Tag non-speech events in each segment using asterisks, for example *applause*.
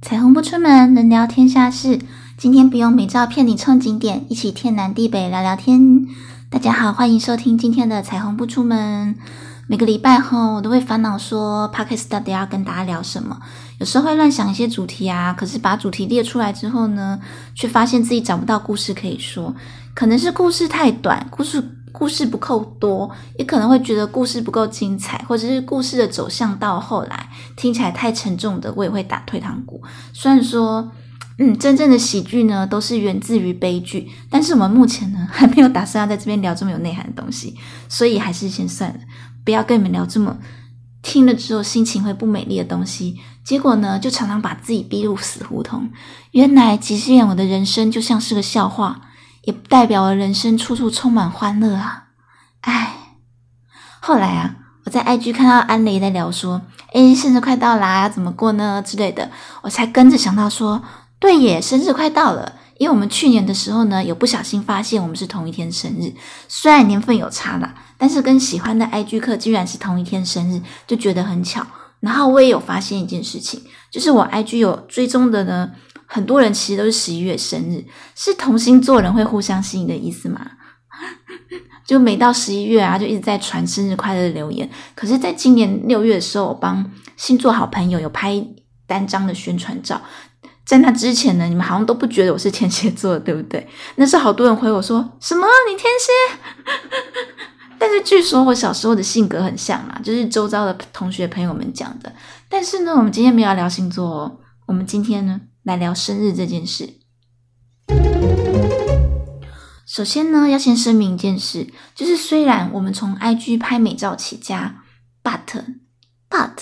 彩虹不出门，能聊天下事。今天不用美照骗你冲景点，一起天南地北聊聊天。大家好，欢迎收听今天的彩虹不出门。每个礼拜后，我都会烦恼说 p o d c a s 到底要跟大家聊什么。有时候会乱想一些主题啊，可是把主题列出来之后呢，却发现自己找不到故事可以说。可能是故事太短，故事故事不够多，也可能会觉得故事不够精彩，或者是故事的走向到后来听起来太沉重的，我也会打退堂鼓。虽然说，嗯，真正的喜剧呢，都是源自于悲剧，但是我们目前呢，还没有打算要在这边聊这么有内涵的东西，所以还是先算了，不要跟你们聊这么听了之后心情会不美丽的东西。结果呢，就常常把自己逼入死胡同。原来，即使我的人生就像是个笑话。也代表了人生处处充满欢乐啊！唉，后来啊，我在 IG 看到安雷在聊说：“诶，生日快到啦，怎么过呢？”之类的，我才跟着想到说：“对耶，生日快到了！”因为我们去年的时候呢，有不小心发现我们是同一天生日，虽然年份有差啦，但是跟喜欢的 IG 客居然是同一天生日，就觉得很巧。然后我也有发现一件事情，就是我 IG 有追踪的呢。很多人其实都是十一月生日，是同星座人会互相吸引的意思吗？*laughs* 就每到十一月啊，就一直在传生日快乐的留言。可是，在今年六月的时候，我帮星座好朋友有拍单张的宣传照，在那之前呢，你们好像都不觉得我是天蝎座，对不对？*laughs* 那是好多人回我说什么你天蝎，但是据说我小时候的性格很像嘛，就是周遭的同学朋友们讲的。但是呢，我们今天没有聊星座哦，我们今天呢？来聊生日这件事。首先呢，要先声明一件事，就是虽然我们从 IG 拍美照起家，but but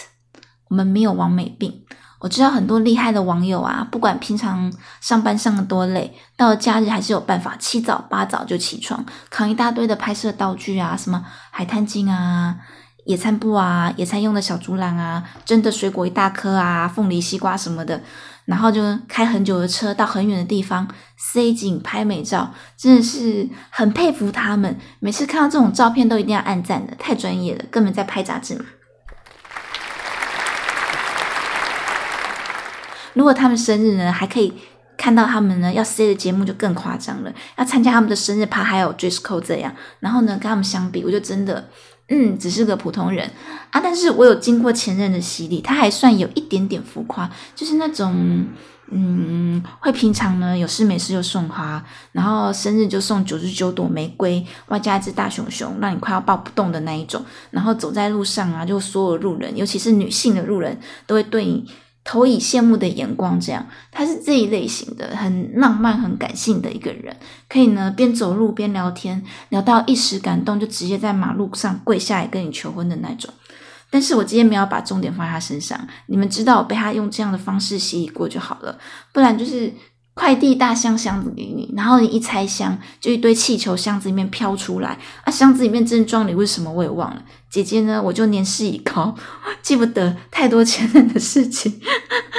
我们没有完美病。我知道很多厉害的网友啊，不管平常上班上的多累，到了假日还是有办法七早八早就起床，扛一大堆的拍摄道具啊，什么海滩镜啊、野餐布啊、野餐用的小竹篮啊、蒸的水果一大颗啊、凤梨、西瓜什么的。然后就开很久的车到很远的地方塞景拍美照，真的是很佩服他们。每次看到这种照片都一定要按赞的，太专业了，根本在拍杂志嘛。如果他们生日呢，还可以看到他们呢要塞的节目就更夸张了，要参加他们的生日趴还有 dress code 这样，然后呢跟他们相比，我就真的。嗯，只是个普通人啊，但是我有经过前任的洗礼，他还算有一点点浮夸，就是那种，嗯，会平常呢有事没事就送花，然后生日就送九十九朵玫瑰，外加一只大熊熊，让你快要抱不动的那一种，然后走在路上啊，就所有路人，尤其是女性的路人，都会对你。投以羡慕的眼光，这样他是这一类型的，很浪漫、很感性的一个人，可以呢边走路边聊天，聊到一时感动就直接在马路上跪下来跟你求婚的那种。但是我今天没有把重点放在他身上，你们知道我被他用这样的方式吸引过就好了，不然就是。快递大箱箱子给你，然后你一拆箱，就一堆气球，箱子里面飘出来啊！箱子里面正装礼物什么我也忘了。姐姐呢，我就年事已高，记不得太多前任的事情。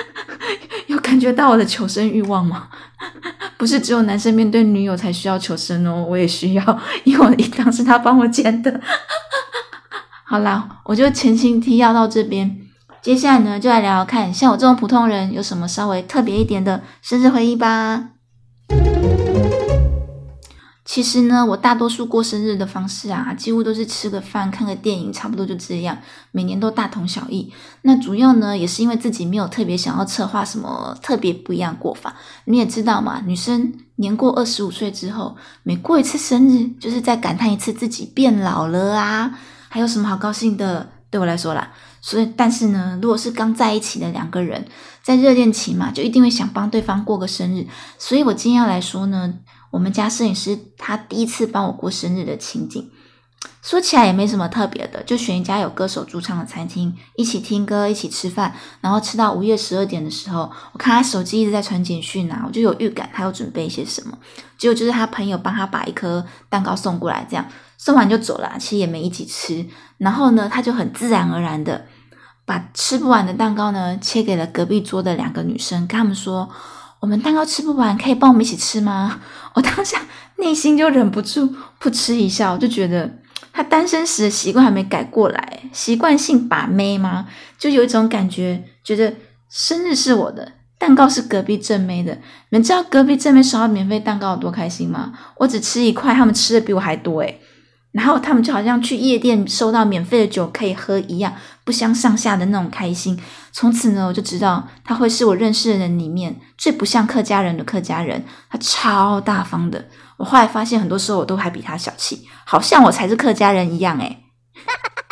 *laughs* 有感觉到我的求生欲望吗？*laughs* 不是只有男生面对女友才需要求生哦，我也需要，因为我一档是他帮我剪的。*laughs* 好啦，我就前情提要到这边。接下来呢，就来聊聊看，像我这种普通人有什么稍微特别一点的生日回忆吧。其实呢，我大多数过生日的方式啊，几乎都是吃个饭、看个电影，差不多就这样，每年都大同小异。那主要呢，也是因为自己没有特别想要策划什么特别不一样过法。你也知道嘛，女生年过二十五岁之后，每过一次生日，就是在感叹一次自己变老了啊。还有什么好高兴的？对我来说啦。所以，但是呢，如果是刚在一起的两个人，在热恋期嘛，就一定会想帮对方过个生日。所以我今天要来说呢，我们家摄影师他第一次帮我过生日的情景，说起来也没什么特别的，就选一家有歌手驻唱的餐厅，一起听歌，一起吃饭，然后吃到午夜十二点的时候，我看他手机一直在传简讯啊，我就有预感他要准备一些什么。结果就是他朋友帮他把一颗蛋糕送过来，这样送完就走了，其实也没一起吃。然后呢，他就很自然而然的。把吃不完的蛋糕呢，切给了隔壁桌的两个女生，跟他们说：“我们蛋糕吃不完，可以帮我们一起吃吗？” *laughs* 我当下内心就忍不住噗嗤一笑，就觉得他单身时的习惯还没改过来，习惯性把妹吗？就有一种感觉，觉得生日是我的，蛋糕是隔壁正妹的，你们知道隔壁正妹收到免费蛋糕有多开心吗？我只吃一块，他们吃的比我还多诶然后他们就好像去夜店收到免费的酒可以喝一样，不相上下的那种开心。从此呢，我就知道他会是我认识的人里面最不像客家人的客家人。他超大方的，我后来发现很多时候我都还比他小气，好像我才是客家人一样诶 *laughs*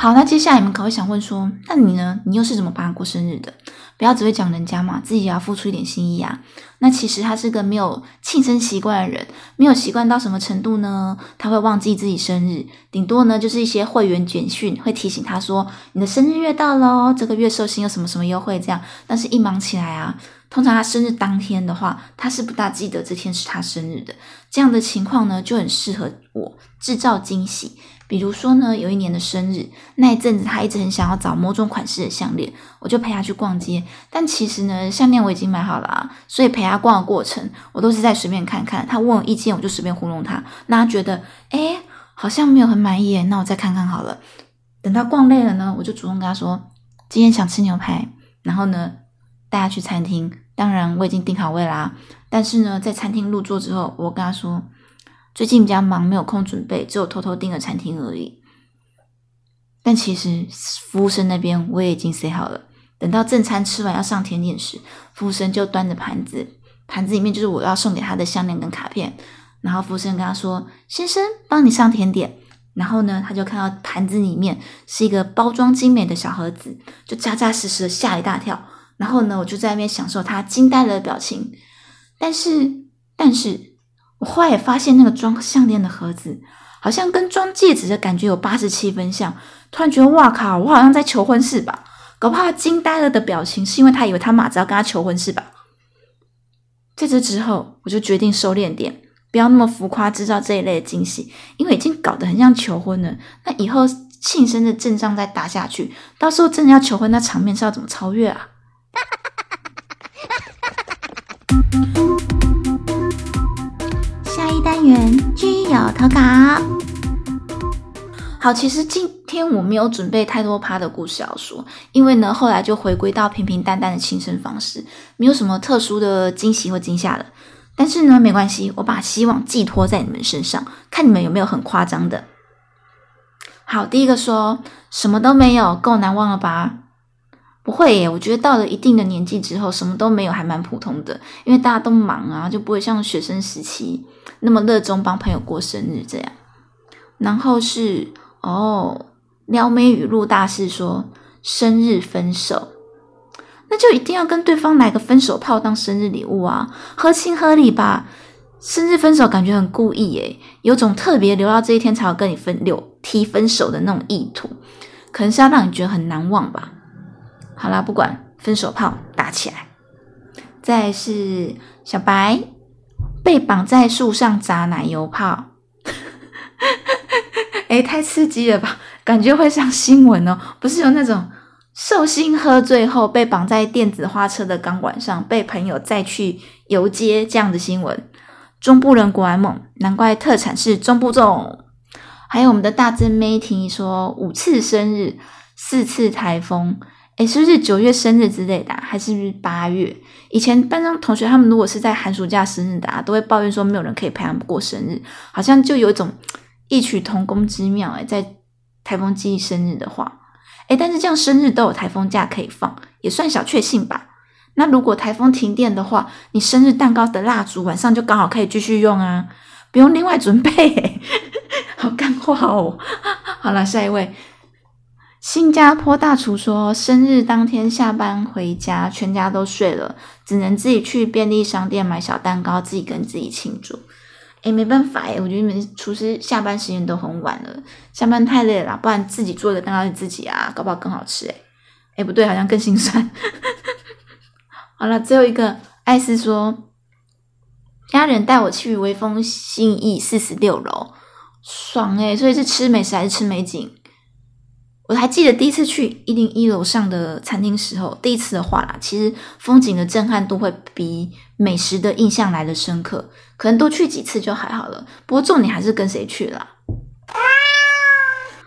好，那接下来你们可能会想问说，那你呢？你又是怎么帮他过生日的？不要只会讲人家嘛，自己也要付出一点心意啊。那其实他是个没有庆生习惯的人，没有习惯到什么程度呢？他会忘记自己生日，顶多呢就是一些会员简讯会提醒他说，你的生日月到喽，这个月寿星有什么什么优惠这样。但是一忙起来啊，通常他生日当天的话，他是不大记得这天是他生日的。这样的情况呢，就很适合我制造惊喜。比如说呢，有一年的生日那一阵子，他一直很想要找某种款式的项链，我就陪他去逛街。但其实呢，项链我已经买好了啊，所以陪他逛的过程，我都是在随便看看。他问我意见，我就随便糊弄他。那他觉得，哎，好像没有很满意，那我再看看好了。等到逛累了呢，我就主动跟他说，今天想吃牛排，然后呢，带他去餐厅。当然我已经订好位啦，但是呢，在餐厅入座之后，我跟他说。最近比较忙，没有空准备，只有偷偷订了餐厅而已。但其实服务生那边我也已经 say 好了。等到正餐吃完要上甜点时，服务生就端着盘子，盘子里面就是我要送给他的项链跟卡片。然后服务生跟他说：“先生，帮你上甜点。”然后呢，他就看到盘子里面是一个包装精美的小盒子，就扎扎实实的吓一大跳。然后呢，我就在那边享受他惊呆了的表情。但是，但是。我后来也发现，那个装项链的盒子好像跟装戒指的感觉有八十七分像。突然觉得，哇靠！我好像在求婚是吧？搞不好惊呆了的表情，是因为他以为他马子要跟他求婚是吧？在这之后，我就决定收敛点，不要那么浮夸，制造这一类的惊喜，因为已经搞得很像求婚了。那以后庆生的阵仗再打下去，到时候真的要求婚，那场面是要怎么超越啊？居友投稿。好，其实今天我没有准备太多趴的故事要说，因为呢，后来就回归到平平淡淡的庆生方式，没有什么特殊的惊喜或惊吓了。但是呢，没关系，我把希望寄托在你们身上，看你们有没有很夸张的。好，第一个说什么都没有，够难忘了吧？不会耶，我觉得到了一定的年纪之后，什么都没有还蛮普通的，因为大家都忙啊，就不会像学生时期那么热衷帮朋友过生日这样。然后是哦，撩妹语录大师说生日分手，那就一定要跟对方来个分手炮当生日礼物啊，合情合理吧？生日分手感觉很故意耶，有种特别留到这一天才要跟你分留提分手的那种意图，可能是要让你觉得很难忘吧。好啦，不管分手炮打起来。再是小白被绑在树上砸奶油泡，哎，太刺激了吧！感觉会上新闻哦。不是有那种寿星喝醉后被绑在电子花车的钢管上，被朋友载去游街这样的新闻。中部人果然猛，难怪特产是中部粽。还有我们的大真妹听说五次生日，四次台风。哎，是不是九月生日之类的？还是不是八月？以前班上同学他们如果是在寒暑假生日的，啊，都会抱怨说没有人可以陪他们过生日，好像就有一种异曲同工之妙。哎，在台风季生日的话，哎，但是这样生日都有台风假可以放，也算小确幸吧。那如果台风停电的话，你生日蛋糕的蜡烛晚上就刚好可以继续用啊，不用另外准备。*laughs* 好干话哦。好了，下一位。新加坡大厨说，生日当天下班回家，全家都睡了，只能自己去便利商店买小蛋糕，自己跟自己庆祝。诶没办法诶我觉得你们厨师下班时间都很晚了，下班太累了，不然自己做的蛋糕是自己啊，搞不好更好吃诶诶不对，好像更心酸。*laughs* 好了，最后一个，艾斯说，家人带我去微风信义四十六楼，爽诶所以是吃美食还是吃美景？我还记得第一次去一零一楼上的餐厅时候，第一次的话啦，其实风景的震撼度会比美食的印象来的深刻。可能多去几次就还好了。不过重点还是跟谁去啦。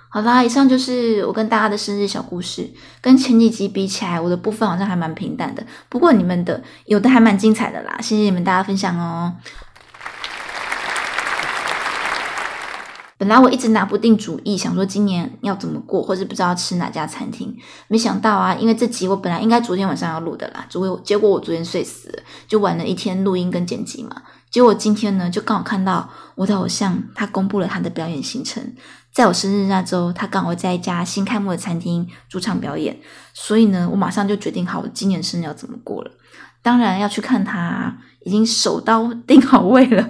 好啦，以上就是我跟大家的生日小故事。跟前几集比起来，我的部分好像还蛮平淡的。不过你们的有的还蛮精彩的啦，谢谢你们大家分享哦。本来我一直拿不定主意，想说今年要怎么过，或是不知道吃哪家餐厅。没想到啊，因为这集我本来应该昨天晚上要录的啦，结果结果我昨天睡死，就晚了一天录音跟剪辑嘛。结果今天呢，就刚好看到我的偶像他公布了他的表演行程。在我生日那周，他刚好在一家新开幕的餐厅驻场表演，所以呢，我马上就决定好我今年生日要怎么过了。当然要去看他，已经手刀 *laughs* 定好位了，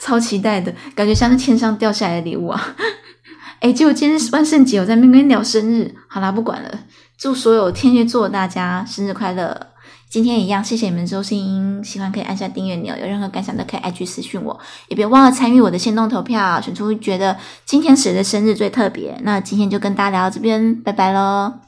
超期待的感觉像是天上掉下来的礼物啊！*laughs* 哎，结果今天是万圣节，我在那边聊生日，好啦，不管了，祝所有天蝎座大家生日快乐！今天一样，谢谢你们收听，喜欢可以按下订阅钮，有任何感想都可以 IG 私讯我，也别忘了参与我的线动投票，选出觉得今天谁的生日最特别。那今天就跟大家聊到这边，拜拜喽。